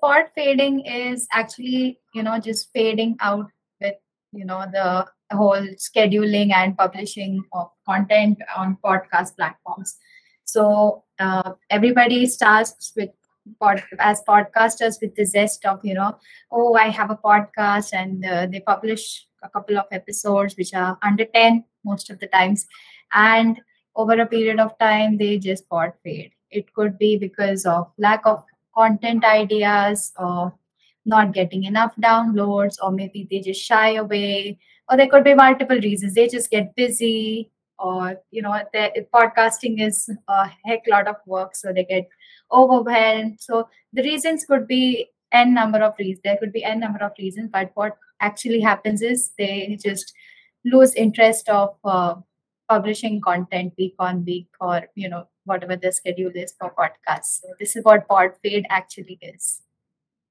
pod fading is actually, you know, just fading out with, you know, the whole scheduling and publishing of content on podcast platforms. So uh, everybody starts with pod, as podcasters with the zest of you know, oh, I have a podcast, and uh, they publish a couple of episodes which are under ten most of the times, and over a period of time they just pod fade. It could be because of lack of content ideas or not getting enough downloads, or maybe they just shy away, or there could be multiple reasons. They just get busy, or you know, the, podcasting is a heck lot of work, so they get overwhelmed. So the reasons could be n number of reasons. There could be n number of reasons, but what actually happens is they just lose interest of uh, publishing content week on week, or you know whatever the schedule is for podcasts. So this is what pod fade actually is.